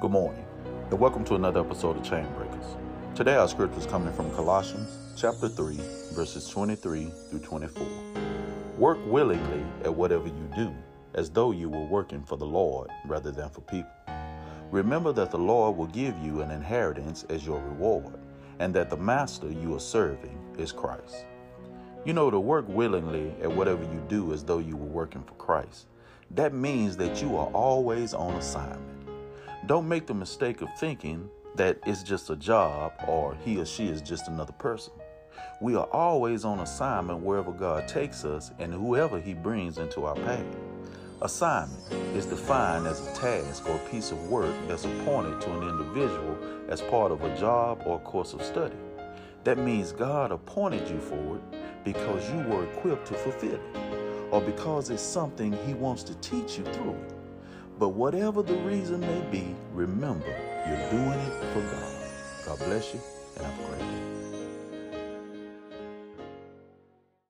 Good morning, and welcome to another episode of Chain Breakers. Today, our scripture is coming from Colossians chapter 3, verses 23 through 24. Work willingly at whatever you do, as though you were working for the Lord rather than for people. Remember that the Lord will give you an inheritance as your reward, and that the master you are serving is Christ. You know, to work willingly at whatever you do as though you were working for Christ, that means that you are always on assignment. Don't make the mistake of thinking that it's just a job or he or she is just another person. We are always on assignment wherever God takes us and whoever he brings into our path. Assignment is defined as a task or a piece of work that's appointed to an individual as part of a job or course of study. That means God appointed you for it because you were equipped to fulfill it, or because it's something He wants to teach you through it. But whatever the reason may be, remember you're doing it for God. God bless you and have a great day.